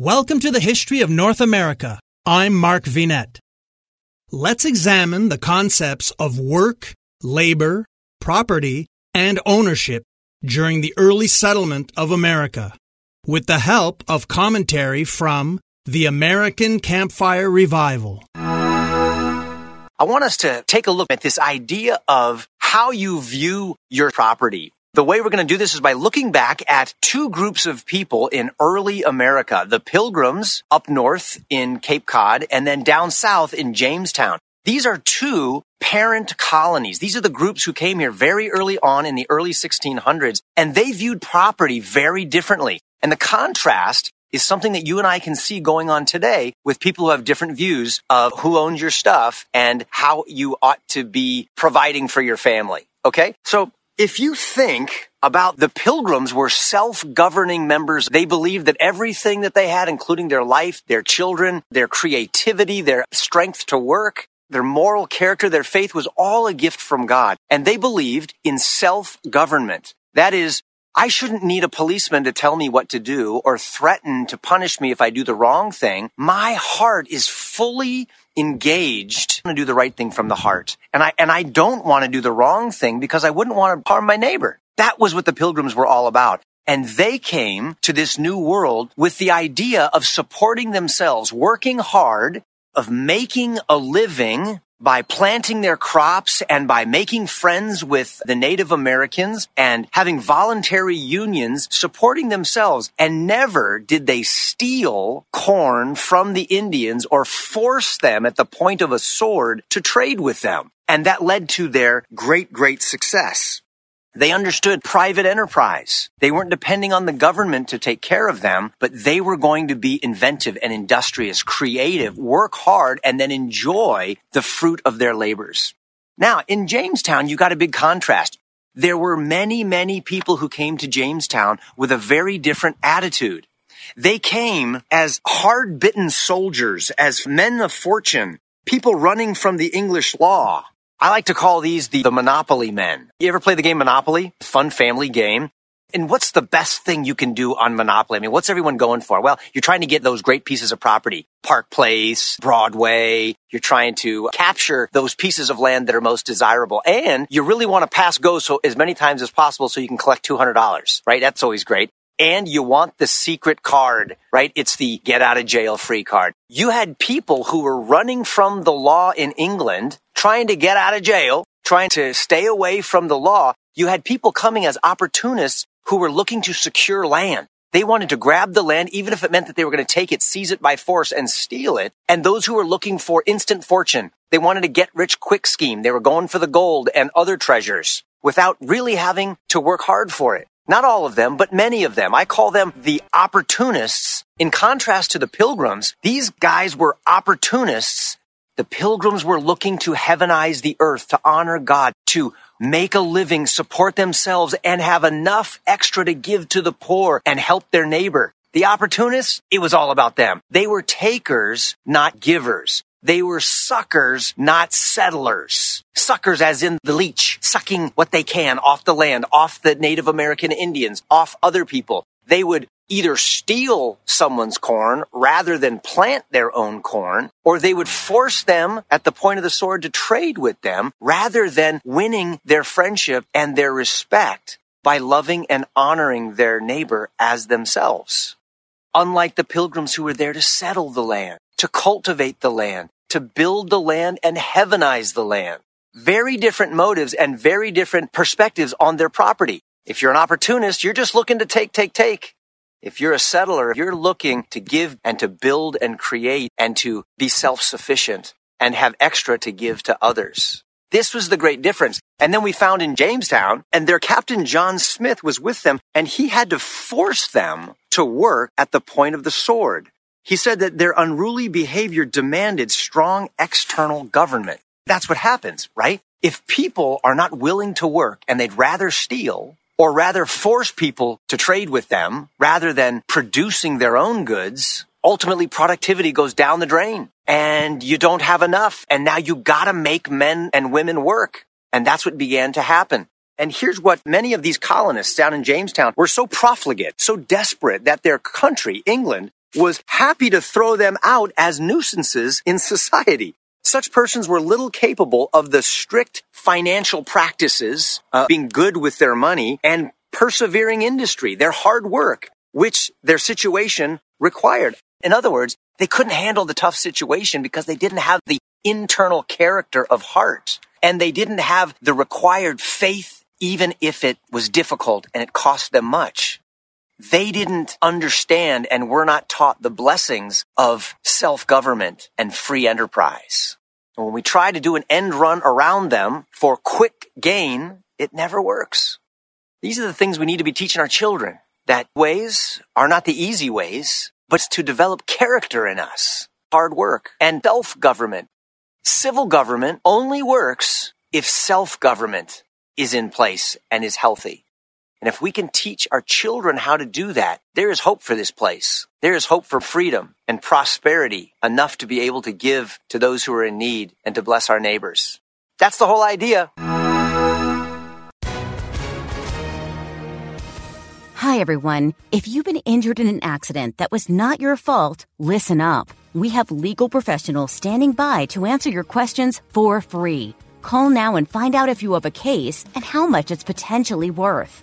Welcome to the History of North America. I'm Mark Vinet. Let's examine the concepts of work, labor, property, and ownership during the early settlement of America with the help of commentary from the American Campfire Revival. I want us to take a look at this idea of how you view your property. The way we're going to do this is by looking back at two groups of people in early America, the Pilgrims up north in Cape Cod and then down south in Jamestown. These are two parent colonies. These are the groups who came here very early on in the early 1600s and they viewed property very differently. And the contrast is something that you and I can see going on today with people who have different views of who owns your stuff and how you ought to be providing for your family. Okay. So if you think about the pilgrims were self-governing members, they believed that everything that they had, including their life, their children, their creativity, their strength to work, their moral character, their faith was all a gift from God. And they believed in self-government. That is, I shouldn't need a policeman to tell me what to do or threaten to punish me if I do the wrong thing. My heart is fully engaged to do the right thing from the heart. And I, and I don't want to do the wrong thing because I wouldn't want to harm my neighbor. That was what the pilgrims were all about. And they came to this new world with the idea of supporting themselves, working hard, of making a living by planting their crops and by making friends with the Native Americans and having voluntary unions supporting themselves. And never did they steal corn from the Indians or force them at the point of a sword to trade with them. And that led to their great, great success. They understood private enterprise. They weren't depending on the government to take care of them, but they were going to be inventive and industrious, creative, work hard, and then enjoy the fruit of their labors. Now, in Jamestown, you got a big contrast. There were many, many people who came to Jamestown with a very different attitude. They came as hard bitten soldiers, as men of fortune, people running from the English law, I like to call these the, the Monopoly men. You ever play the game Monopoly? Fun family game. And what's the best thing you can do on Monopoly? I mean, what's everyone going for? Well, you're trying to get those great pieces of property. Park Place, Broadway. You're trying to capture those pieces of land that are most desirable. And you really want to pass go so as many times as possible so you can collect $200, right? That's always great and you want the secret card, right? It's the get out of jail free card. You had people who were running from the law in England, trying to get out of jail, trying to stay away from the law. You had people coming as opportunists who were looking to secure land. They wanted to grab the land, even if it meant that they were going to take it, seize it by force and steal it. And those who were looking for instant fortune, they wanted a get rich quick scheme. They were going for the gold and other treasures without really having to work hard for it. Not all of them, but many of them. I call them the opportunists. In contrast to the pilgrims, these guys were opportunists. The pilgrims were looking to heavenize the earth, to honor God, to make a living, support themselves, and have enough extra to give to the poor and help their neighbor. The opportunists, it was all about them. They were takers, not givers. They were suckers, not settlers. Suckers as in the leech, sucking what they can off the land, off the Native American Indians, off other people. They would either steal someone's corn rather than plant their own corn, or they would force them at the point of the sword to trade with them rather than winning their friendship and their respect by loving and honoring their neighbor as themselves. Unlike the pilgrims who were there to settle the land to cultivate the land, to build the land and heavenize the land. Very different motives and very different perspectives on their property. If you're an opportunist, you're just looking to take, take, take. If you're a settler, you're looking to give and to build and create and to be self-sufficient and have extra to give to others. This was the great difference. And then we found in Jamestown and their captain John Smith was with them and he had to force them to work at the point of the sword. He said that their unruly behavior demanded strong external government. That's what happens, right? If people are not willing to work and they'd rather steal or rather force people to trade with them rather than producing their own goods, ultimately productivity goes down the drain and you don't have enough. And now you gotta make men and women work. And that's what began to happen. And here's what many of these colonists down in Jamestown were so profligate, so desperate that their country, England, was happy to throw them out as nuisances in society. Such persons were little capable of the strict financial practices, uh, being good with their money and persevering industry, their hard work, which their situation required. In other words, they couldn't handle the tough situation because they didn't have the internal character of heart and they didn't have the required faith, even if it was difficult and it cost them much. They didn't understand and were not taught the blessings of self-government and free enterprise. And when we try to do an end run around them for quick gain, it never works. These are the things we need to be teaching our children that ways are not the easy ways, but to develop character in us, hard work and self-government. Civil government only works if self-government is in place and is healthy. And if we can teach our children how to do that, there is hope for this place. There is hope for freedom and prosperity enough to be able to give to those who are in need and to bless our neighbors. That's the whole idea. Hi, everyone. If you've been injured in an accident that was not your fault, listen up. We have legal professionals standing by to answer your questions for free. Call now and find out if you have a case and how much it's potentially worth.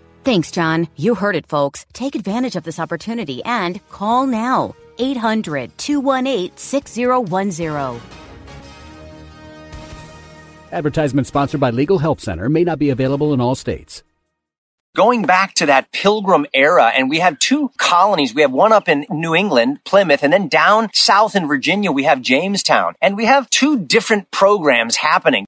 Thanks, John. You heard it, folks. Take advantage of this opportunity and call now. 800 218 6010. Advertisement sponsored by Legal Help Center may not be available in all states. Going back to that pilgrim era, and we have two colonies. We have one up in New England, Plymouth, and then down south in Virginia, we have Jamestown. And we have two different programs happening.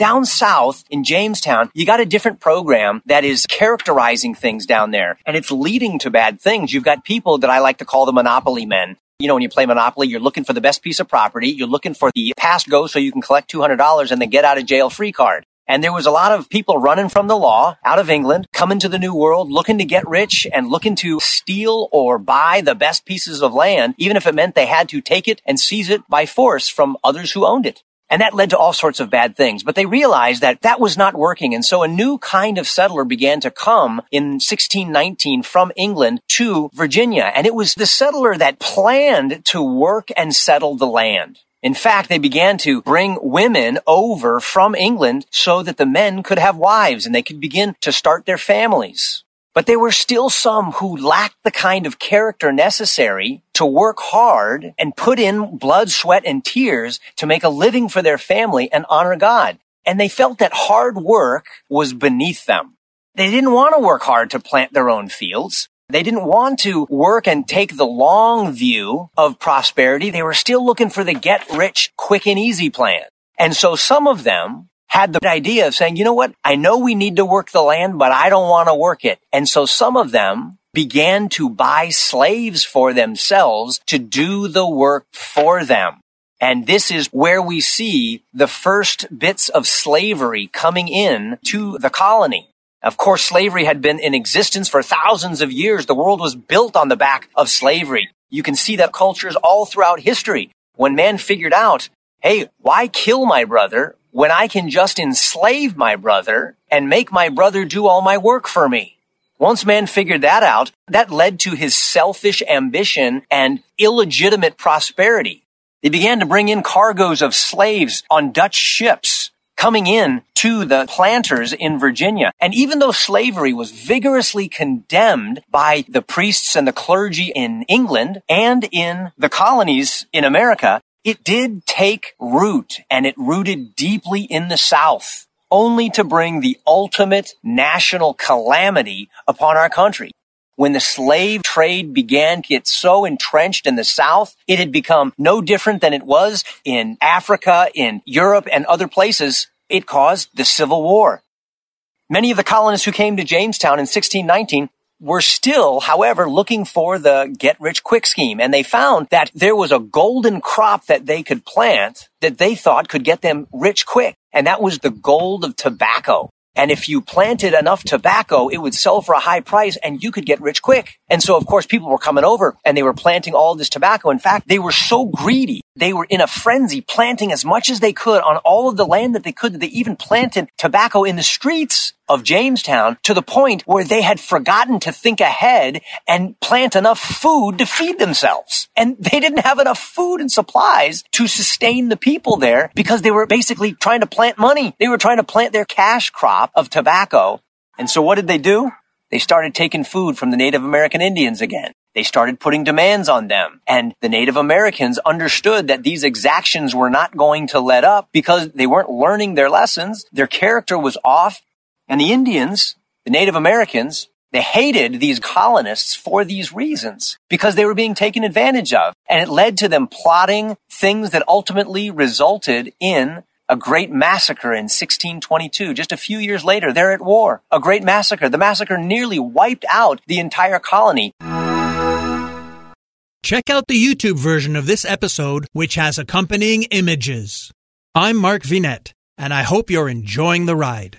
Down south in Jamestown, you got a different program that is characterizing things down there and it's leading to bad things. You've got people that I like to call the monopoly men. You know, when you play Monopoly, you're looking for the best piece of property. You're looking for the pass go so you can collect $200 and then get out of jail free card. And there was a lot of people running from the law out of England, coming to the New World, looking to get rich and looking to steal or buy the best pieces of land, even if it meant they had to take it and seize it by force from others who owned it. And that led to all sorts of bad things. But they realized that that was not working. And so a new kind of settler began to come in 1619 from England to Virginia. And it was the settler that planned to work and settle the land. In fact, they began to bring women over from England so that the men could have wives and they could begin to start their families. But there were still some who lacked the kind of character necessary to work hard and put in blood, sweat, and tears to make a living for their family and honor God. And they felt that hard work was beneath them. They didn't want to work hard to plant their own fields. They didn't want to work and take the long view of prosperity. They were still looking for the get rich quick and easy plan. And so some of them had the idea of saying, you know what? I know we need to work the land, but I don't want to work it. And so some of them began to buy slaves for themselves to do the work for them. And this is where we see the first bits of slavery coming in to the colony. Of course, slavery had been in existence for thousands of years. The world was built on the back of slavery. You can see that cultures all throughout history. When man figured out, hey, why kill my brother when I can just enslave my brother and make my brother do all my work for me. Once man figured that out, that led to his selfish ambition and illegitimate prosperity. They began to bring in cargoes of slaves on Dutch ships coming in to the planters in Virginia. And even though slavery was vigorously condemned by the priests and the clergy in England and in the colonies in America, it did take root and it rooted deeply in the South, only to bring the ultimate national calamity upon our country. When the slave trade began to get so entrenched in the South, it had become no different than it was in Africa, in Europe, and other places. It caused the Civil War. Many of the colonists who came to Jamestown in 1619 were still, however, looking for the get rich quick scheme. And they found that there was a golden crop that they could plant that they thought could get them rich quick. And that was the gold of tobacco. And if you planted enough tobacco, it would sell for a high price and you could get rich quick. And so, of course, people were coming over and they were planting all this tobacco. In fact, they were so greedy. They were in a frenzy, planting as much as they could on all of the land that they could. They even planted tobacco in the streets of Jamestown to the point where they had forgotten to think ahead and plant enough food to feed themselves. And they didn't have enough food and supplies to sustain the people there because they were basically trying to plant money. They were trying to plant their cash crop of tobacco. And so what did they do? They started taking food from the Native American Indians again. They started putting demands on them. And the Native Americans understood that these exactions were not going to let up because they weren't learning their lessons. Their character was off and the Indians, the Native Americans, they hated these colonists for these reasons because they were being taken advantage of. And it led to them plotting things that ultimately resulted in a great massacre in 1622. Just a few years later, they're at war. A great massacre. The massacre nearly wiped out the entire colony. Check out the YouTube version of this episode, which has accompanying images. I'm Mark Vinet, and I hope you're enjoying the ride.